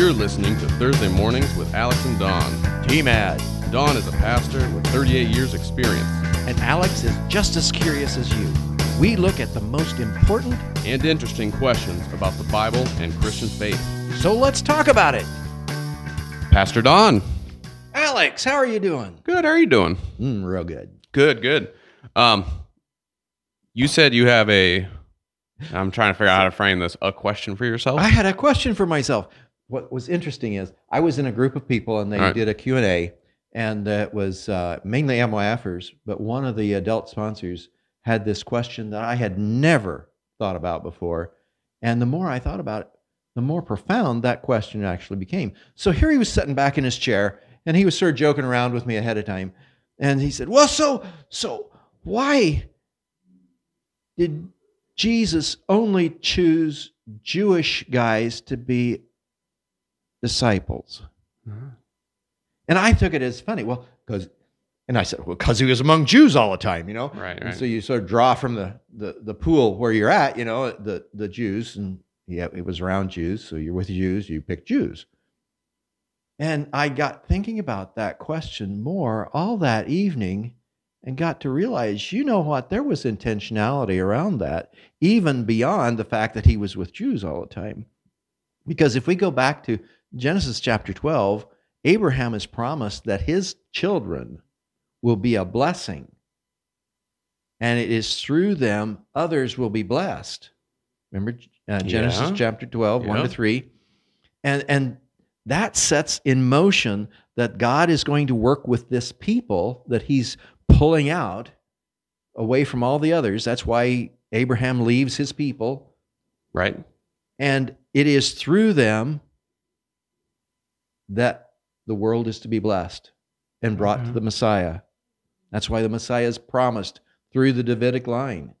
You're listening to Thursday Mornings with Alex and Don. T-Mad. Don is a pastor with 38 years experience And Alex is just as curious as you. We look at the most important, and interesting questions about the Bible and Christian faith. so let's talk about it. Pastor Don, Alex, how are you doing? good. How are you doing? Mm, real good. Good, good. Um, you said you have a. I'm trying to figure out how to frame this. A question for yourself. I had a question for myself. What was interesting is I was in a group of people and they right. did a Q&A and it was uh, mainly MYFers, but one of the adult sponsors had this question that I had never thought about before. And the more I thought about it, the more profound that question actually became. So here he was sitting back in his chair and he was sort of joking around with me ahead of time. And he said, Well, so, so why did Jesus only choose Jewish guys to be disciples? Mhm. And I took it as funny. Well, because, and I said, well, because he was among Jews all the time, you know? Right, And right. so you sort of draw from the, the, the pool where you're at, you know, the, the Jews, and yeah, it was around Jews. So you're with Jews, you pick Jews. And I got thinking about that question more all that evening and got to realize, you know what, there was intentionality around that, even beyond the fact that he was with Jews all the time. Because if we go back to Genesis chapter 12, Abraham is promised that his children will be a blessing. And it is through them others will be blessed. Remember uh, Genesis Yeah. chapter 12, 1 to 3. And, and that sets in motion that God is going to work with this people that he's pulling out away from all the others. That's why Abraham leaves his people. right. And it is through them that the world is to be blessed and brought to Mhm. the Messiah. That's why the Messiah is promised through the Davidic line.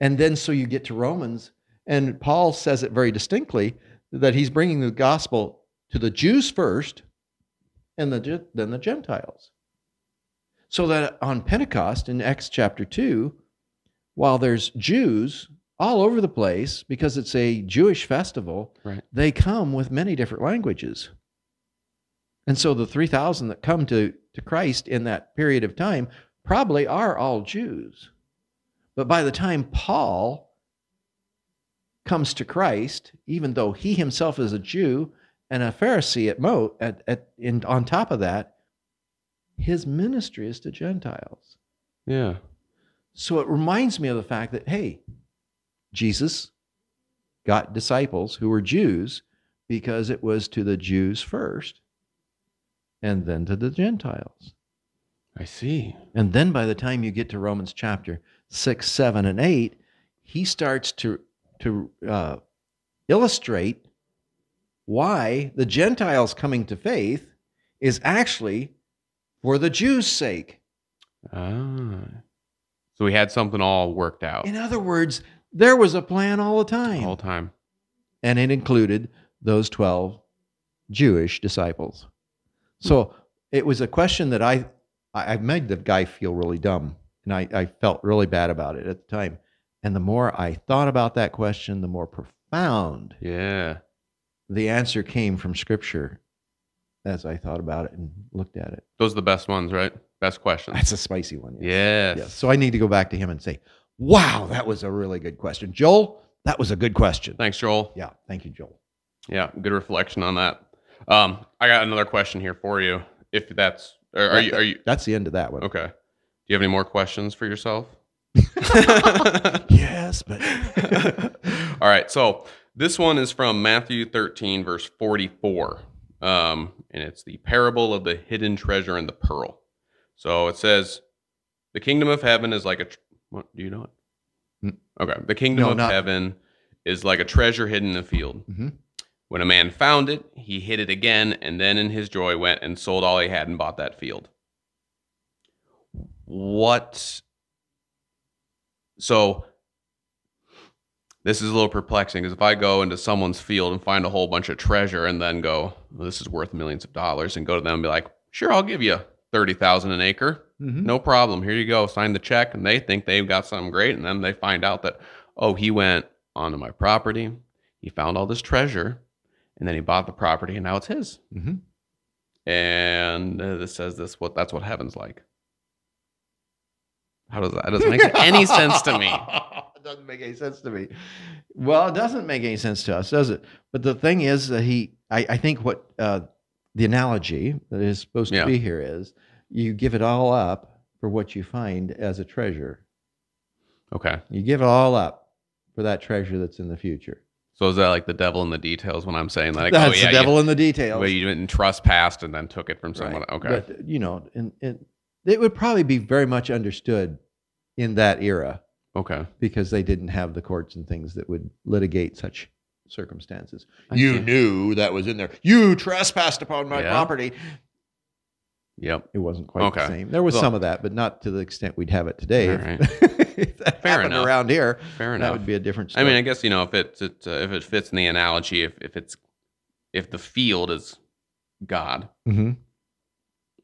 And then so you get to Romans, and Paul says it very distinctly that he's bringing the gospel to the Jews first and the, then the Gentiles. So that on Pentecost in Acts chapter 2, while there's Jews all over the place because it's a Jewish festival, Right. they come with many different languages. And so the 3,000 that come to, to Christ in that period of time probably are all Jews. But by the time Paul comes to Christ, even though he himself is a Jew and a Pharisee at Mo, at, at, in, on top of that, his ministry is to Gentiles. Yeah. So it reminds me of the fact that, hey, Jesus got disciples who were Jews because it was to the Jews first and then to the Gentiles. I see. And then by the time you get to Romans chapter 6, 7, and 8, he starts to, to uh, illustrate why the Gentiles coming to faith is actually for the Jews' sake. Ah. So we had something all worked out In other words, there was a plan all the the time. whole time. and it included those 12 Jewish disciples. So it was a question that I, I made the guy feel really dumb, and I, I felt really bad about it at the time. And the more I thought about that question, the more profound Yeah. the answer came from Scripture as I thought about it and looked at it. Those are the best ones, right? Best questions. That's a spicy one. Yes. Yes. So I need to go back to him and say, wow, that was a really good question. Joel, that was a good question. Thanks, Joel. Yeah. Thank you, Joel. Yeah, good reflection on that. Um, I got another question here for you. If that's, or are you, are you That's the end of that one. okay? Do you have any more questions for yourself? Yes, but All right. So this one is from Matthew 13, verse 44. Um, and it's the parable of the hidden treasure and the pearl. So it says, The kingdom of heaven is like a. Tr- what, do you know it? Mm. Okay. The kingdom No, of not- heaven is like a treasure hidden in a field. Mhm. When a man found it, he hid it again, and then in his joy went and sold all he had and bought that field. What? So this is a little perplexing because if I go into someone's field and find a whole bunch of treasure and then go, well, this is worth millions of dollars, and go to them and be like, sure, I'll give you thirty thousand an acre, Mhm. no problem. Here you go, sign the check, and they think they've got something great, and then they find out that, oh, he went onto my property, he found all this treasure, and then he bought the property, and now it's his. Mm-hmm. And uh, this says this what that's what heaven's like. How does that? That doesn't make any sense to me. it doesn't make any sense to me. Well, it doesn't make any sense to us, does it? But the thing is that he, I, I think what uh, the analogy that is supposed Yeah. to be here is you give it all up for what you find as a treasure. Okay. You give it all up for that treasure that's in the future. So is that like the devil in the details when I'm saying like, oh, that's oh yeah, the devil in the details. you, well, you didn't trespass and then took it from someone. Right. Okay. But, you know, and, and it would probably be very much understood in that era okay. because they didn't have the courts and things that would litigate such circumstances. I you see. knew that was in there. You trespassed upon my Yeah. property. Yep. It wasn't quite Okay. the same. There was Well- some of that, but not to the extent we'd have it today. All right. if that Fair happened enough. around here, Fair that enough. would be a different I mean, I guess you know if it, it uh, if it fits in the analogy, if if it's if the field is God, Mm-hmm.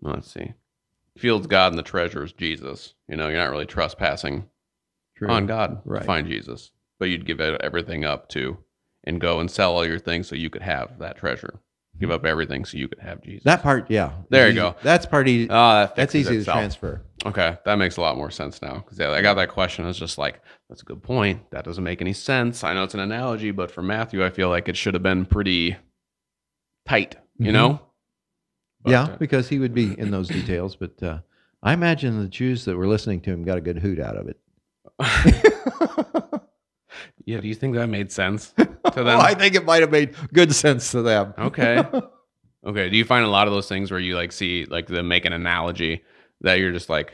well, let's see, field's God and the treasure is Jesus. You know, you're not really trespassing True. on God Right. to find Jesus, but you'd give everything up to and go and sell all your things so you could have that treasure. Give up everything so you could have Jesus. that part, yeah. There you Easy- go. That's part easy. oh, that that's easy itself. to transfer. Okay, that makes a lot more sense now because yeah, I got that question. I was just like, that's a good point. That doesn't make any sense. I know it's an analogy, but for Matthew, I feel like it should have been pretty tight. You Mhm. know? But, yeah, uh, because he would be in those details. But uh, I imagine the Jews that were listening to him got a good hoot out of it. yeah. Do you think that made sense to them? Well, I think it might have made good sense to them. Okay. Okay. Do you find a lot of those things where you like see like them make an analogy that you're just like,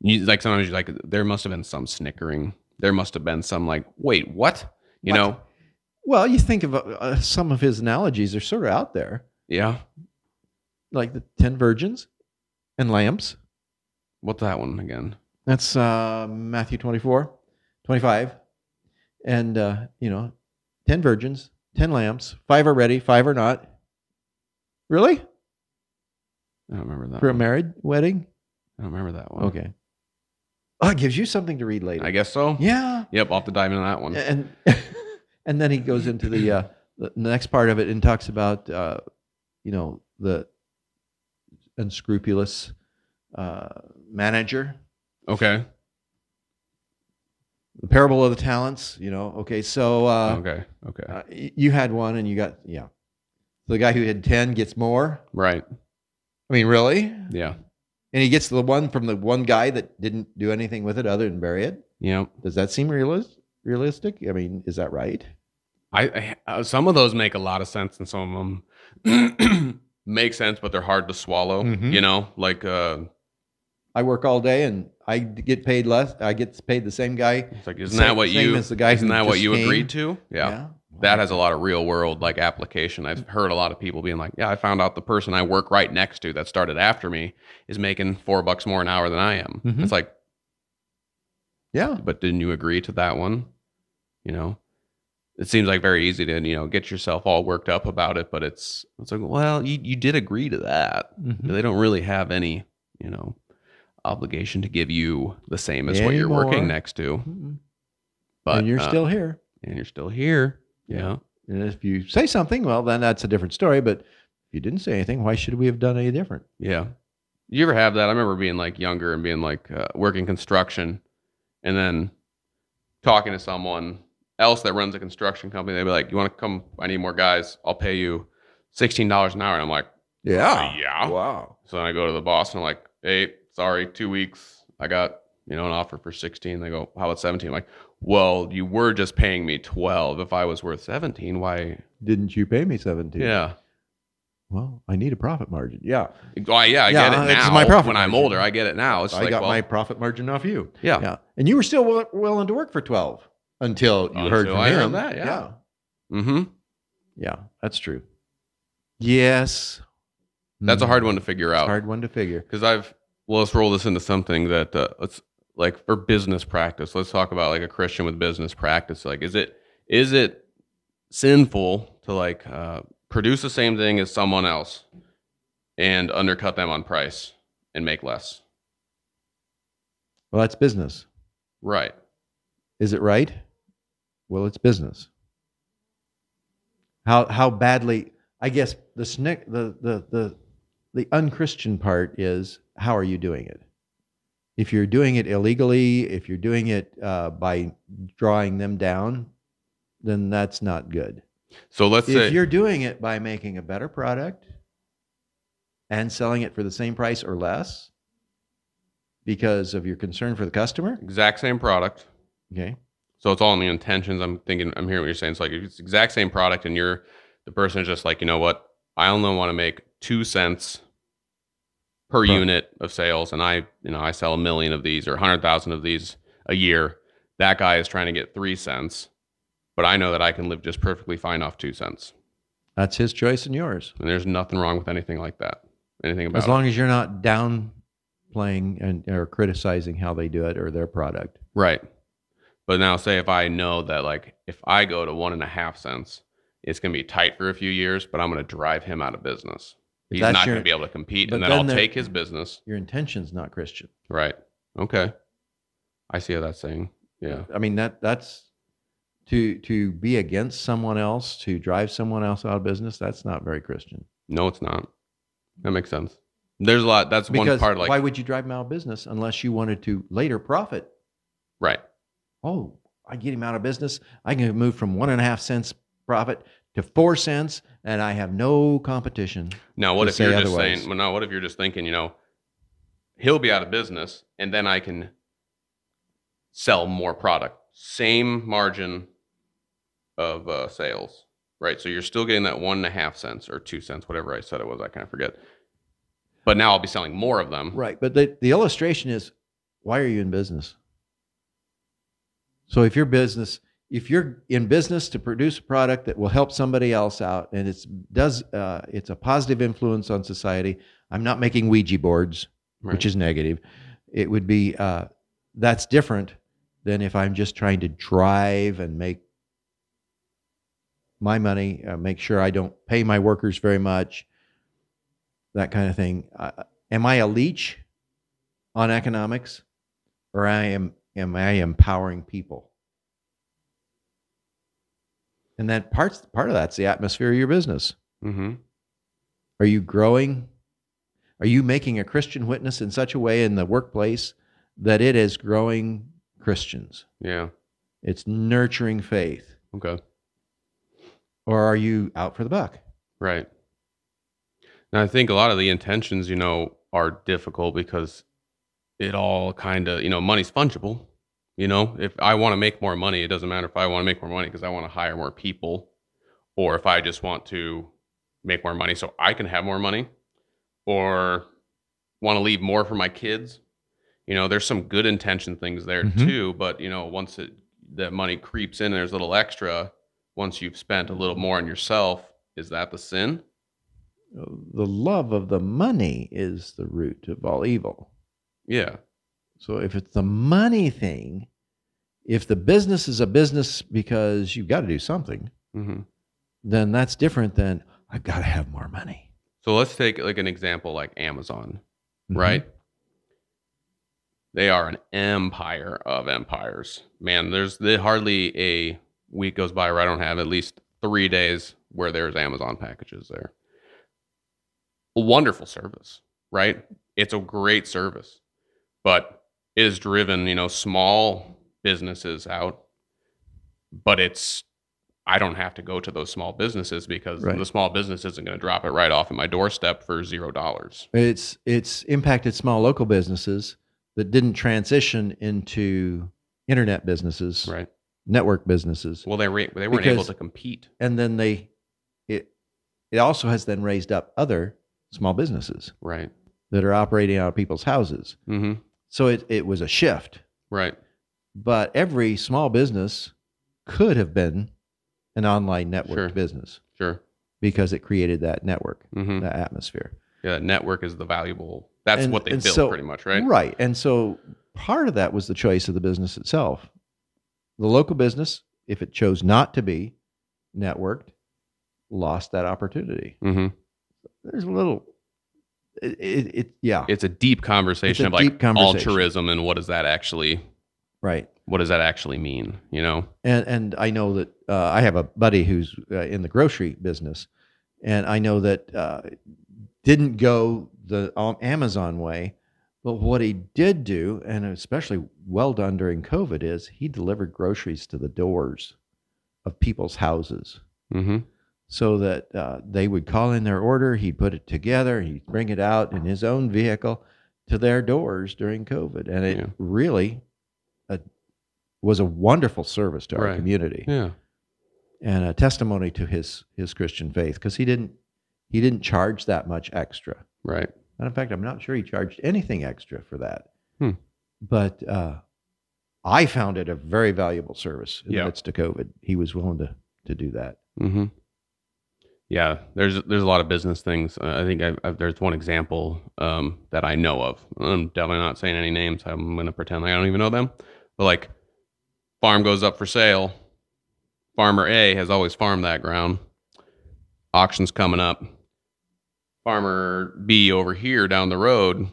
you like sometimes you're like there must have been some snickering. There must have been some like, wait, what? You What? know? well, you think of uh, uh, some of his analogies are sort of out there, Yeah. like the ten virgins and lamps. What's that one again? That's uh, Matthew 24, 25. And, uh, you know, 10 virgins, 10 lamps, five are ready, five are not. Really? I don't remember that. For a married wedding? I don't remember that one. Okay. Oh, it gives you something to read later. I guess so. Yeah. Yep. I'll have to dive into that one. And and then he goes into the uh, the next part of it and talks about uh, you know the unscrupulous uh, manager, Okay. the parable of the talents. You know, okay, so uh, okay. Okay. uh, you had one and you got yeah. The guy who had ten gets more. right. I mean, really? Yeah. And he gets the one from the one guy that didn't do anything with it other than bury it. Yep. Does that seem realis- realistic? I mean, is that right? I, I uh, some of those make a lot of sense, and some of them make sense, but they're hard to swallow. Mhm. You know, like uh, I work all day and I get paid less. I get paid the same guy. it's like isn't Same- that what same you? as the guy isn't that what you came? agreed to? Yeah. That has a lot of real world like application. I've heard a lot of people being like, "Yeah, I found out the person I work right next to that started after me is making four bucks more an hour than I am." Mhm. It's like, Yeah. but didn't you agree to that one? You know, it seems like very easy to you know get yourself all worked up about it, but it's it's like, well, you you did agree to that. Mhm. They don't really have any you know obligation to give you the same as what you're working next to. Mhm. But and you're uh, still here. and you're still here. Yeah. And if you say something, well, then that's a different story. But if you didn't say anything, why should we have done any different? Yeah. You ever have that? I remember being like younger and being like uh, working construction and then talking to someone else that runs a construction company. They'd be like, You want to come? I need more guys. I'll pay you $16 an hour. And I'm like, Yeah. yeah. Wow. So then I go to the boss and I'm like, Hey, sorry, two weeks. I got, you know, an offer for 16. They go, How about 17? I'm like, Well, you were just paying me 12. If I was worth 17, why? Didn't you pay me 17? Yeah. Well, I need a profit margin. Yeah. Oh, yeah, I Yeah, get it it's now. my profit when I'm margin. older, I get it now. It's I like, got well, my profit margin off you. yeah. Yeah. And you were still will- willing to work for 12 until you Until heard from I heard him. that, yeah. yeah. Mm-hmm. Yeah, that's true. Yes. That's a Mhm. hard one to figure It's out hard one to figure. because I've well, let's roll this into something that uh, let's like for business practice. Let's talk about like a Christian with business practice. Like, is it is it sinful to like uh, produce the same thing as someone else and undercut them on price and make less? Well, that's business. Right. Is it right? Well, it's business. How how badly? I guess the snick the the the the unchristian part is how are you doing it? If you're doing it illegally, if you're doing it uh, by drawing them down, then that's not good. So let's if say you're doing it by making a better product and selling it for the same price or less because of your concern for the customer, exact same product. okay, So it's all in the intentions. I'm thinking, I'm hearing what you're saying. It's like if it's the exact same product and you're the person is just like, you know what? I only want to make two cents per Right. unit of sales, and I, you know, I sell a million of these or a hundred thousand of these a year. That guy is trying to get three cents, but I know that I can live just perfectly fine off two cents, that's his choice and yours. and there's nothing wrong with anything like that. Anything about As long as you're not downplaying and or criticizing how they do it or their product. right? But now, say if I know that like if I go to one and a half cents, it's going to be tight for a few years, but I'm going to drive him out of business. He's not going to be able to compete, and then, then I'll take his business. Your intention's not Christian. Right. Okay. I see how that's saying. Yeah. I mean that that's to to be against someone else to drive someone else out of business. That's not very Christian. No, it's not. That makes sense. There's a lot. That's one part. Like why would you drive him out of business unless you wanted to later profit? right. Oh, I get him out of business. I can move from one and a half cents profit to four cents, and I have no competition. Now, what if you're just otherwise. saying? Well, no. What if you're just thinking? You know, he'll be out of business, and then I can sell more product, same margin of uh, sales. Right. So you're still getting that one and a half cents or two cents, whatever I said it was. I kind of forget. But now I'll be selling more of them. Right. But the, the illustration is why are you in business? So if your business, if you're in business to produce a product that will help somebody else out and it's does uh, it's a positive influence on society. I'm not making Ouija boards, Right. which is negative. It would be uh, that's different than if I'm just trying to drive and make my money, uh, make sure I don't pay my workers very much, that kind of thing. Uh, am I a leech on economics, or I am am I empowering people? And that parts part of that's the atmosphere of your business. Mm-hmm. Are you growing? Are you making a Christian witness in such a way in the workplace that it is growing Christians? Yeah. It's nurturing faith. Okay. Or are you out for the buck? Right. Now I think a lot of the intentions, you know, are difficult because it all kind of, you know, money's fungible. You know, if I want to make more money, it doesn't matter if I want to make more money because I want to hire more people or if I just want to make more money so I can have more money or want to leave more for my kids. You know, there's some good intention things there Mhm. too, but you know, once it that money creeps in and there's a little extra, once you've spent a little more on yourself, is that the sin? The love of the money is the root of all evil. Yeah. So if it's the money thing, if the business is a business because you've got to do something, hmm then that's different than I've got to have more money. So let's take like an example like Amazon, Mhm. right? They are an empire of empires. Man, there's there hardly a week goes by where I don't have at least three days where there's Amazon packages there. A wonderful service, right? It's a great service, but it has driven, you know, small businesses out. But it's I don't have to go to those small businesses because Right. the small business isn't going to drop it right off at my doorstep for zero dollars. It's it's impacted small local businesses that didn't transition into internet businesses, Right. network businesses, Well, they ra- they weren't able to compete. and then they it it also has then raised up other small businesses Right. that are operating out of people's houses. Mm-hmm. So it it was a shift, Right. but every small business could have been an online network Sure. business Sure. because it created that network, Mm-hmm. that atmosphere. Yeah. Network is the valuable. That's And- what they built, so- pretty much, right? Right. And so part of that was the choice of the business itself. The local business, if it chose not to be networked, lost that opportunity. Mm-hmm. There's a little, it, it, it yeah. It's a deep conversation a of like deep conversation. altruism and what does that actually Right. what does that actually mean? You know? And and I know that uh, I have a buddy who's uh, in the grocery business, and I know that uh, didn't go the um, Amazon way, but what he did do, and especially well done during COVID, is he delivered groceries to the doors of people's houses. Mm-hmm. So that uh, they would call in their order. He'd put it together. He'd bring it out in his own vehicle to their doors during COVID, and it Yeah. really uh, was a wonderful service to our Right. community Yeah. and a testimony to his his Christian faith because he didn't he didn't charge that much extra. Right. And in fact, I'm not sure he charged anything extra for that. Hmm. But uh, I found it a very valuable service in Yeah. the midst of COVID. He was willing to to do that. Mm-hmm. Yeah, there's there's a lot of business things. Uh, I think I, I, there's one example um, that I know of. I'm definitely not saying any names. I'm going to pretend like I don't even know them. But like, farm goes up for sale. Farmer A has always farmed that ground. Auction's coming up. Farmer B over here down the road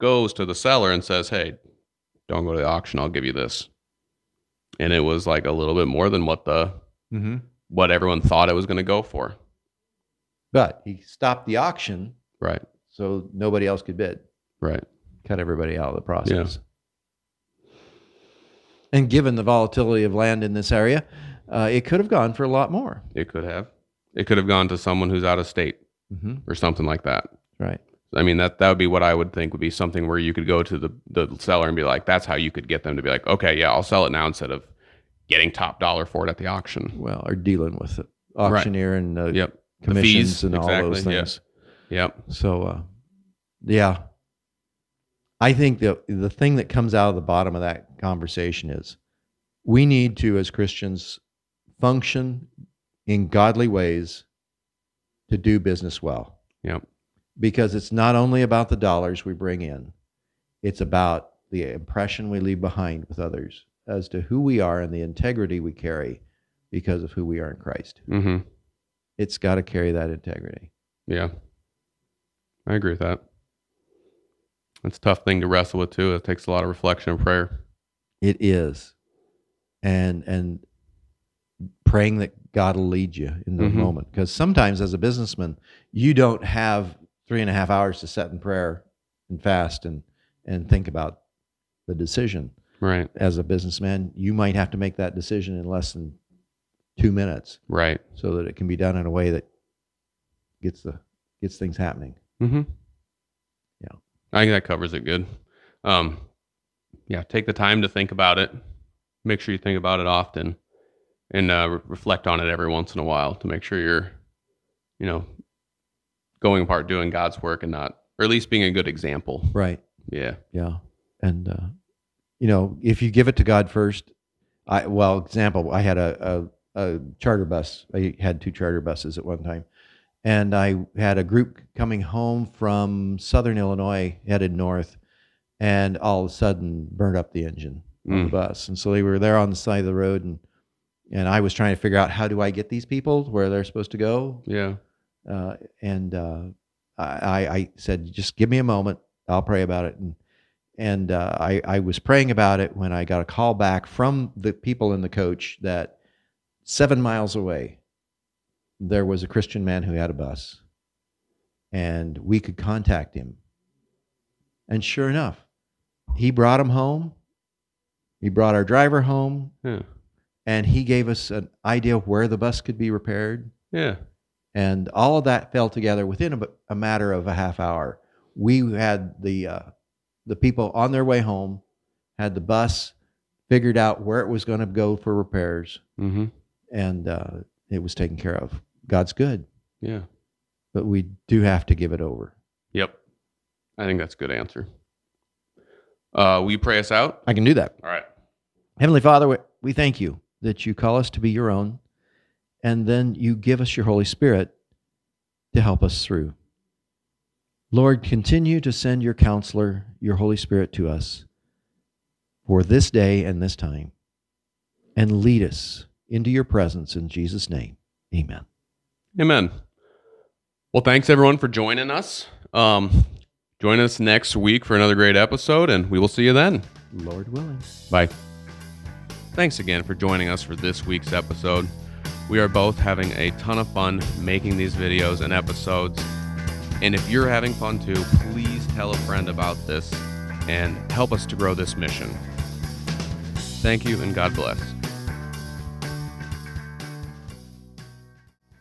goes to the seller and says, "Hey, don't go to the auction. I'll give you this." And it was like a little bit more than what the Mm-hmm. what everyone thought it was going to go for. But he stopped the auction Right. so nobody else could bid. Right. Cut everybody out of the process. And given the volatility of land in this area, uh, it could have gone for a lot more. It could have. It could have gone to someone who's out of state Mm-hmm. or something like that. Right. I mean that that would be what I would think would be something where you could go to the the seller and be like, that's how you could get them to be like, okay, yeah, I'll sell it now instead of getting top dollar for it at the auction. Well, or dealing with the auctioneer and uh, Yep. Commissions fees, and all those exactly, yeah. things. Yep. So, uh, yeah, I think the the thing that comes out of the bottom of that conversation is we need to, as Christians, function in godly ways to do business well. Yep. Because it's not only about the dollars we bring in; it's about the impression we leave behind with others as to who we are and the integrity we carry because of who we are in Christ. Mm-hmm. It's got to carry that integrity. Yeah. I agree with that. It's a tough thing to wrestle with too. It takes a lot of reflection and prayer. It is, and and praying that God will lead you in the Mhm. moment. Because sometimes, as a businessman, you don't have three and a half hours to set in prayer and fast and and think about the decision. Right. As a businessman, you might have to make that decision in less than two minutes, Right. so that it can be done in a way that gets the gets things happening. Mm-hmm. Yeah. I think that covers it good. Um, yeah, take the time to think about it. Make sure you think about it often, and uh, re- reflect on it every once in a while to make sure you're, you know, going apart doing God's work and not, or at least being a good example. Right. Yeah. Yeah. And, uh, you know, if you give it to God first, I, well, example, I had a, a, a charter bus. I had two charter buses at one time. And I had a group coming home from Southern Illinois, headed north, and all of a sudden burned up the engine on the Mm. bus. And so they were there on the side of the road, and and I was trying to figure out how do I get these people where they're supposed to go. Yeah. Uh, and uh, I, I said, just give me a moment. I'll pray about it. And and uh, I, I was praying about it when I got a call back from the people in the coach that seven miles away there was a Christian man who had a bus, and we could contact him. And sure enough, he brought him home. He brought our driver home, Yeah. and he gave us an idea of where the bus could be repaired Yeah. and all of that fell together within a, a matter of a half hour. We had the uh, the people on their way home, had the bus figured out where it was going to go for repairs, Mm-hmm. And uh, it was taken care of. God's good, Yeah. but we do have to give it over. Yep. I think that's a good answer. Uh, will you pray us out? I can do that. All right. Heavenly Father, we- we thank you that you call us to be your own, and then you give us your Holy Spirit to help us through. Lord, continue to send your counselor, your Holy Spirit, to us for this day and this time, and lead us into your presence in Jesus' name. Amen. Amen. Well, thanks everyone for joining us. Um, join us next week for another great episode, and we will see you then. Lord willing. Bye. Thanks again for joining us for this week's episode. We are both having a ton of fun making these videos and episodes. And if you're having fun too, please tell a friend about this and help us to grow this mission. Thank you and God bless.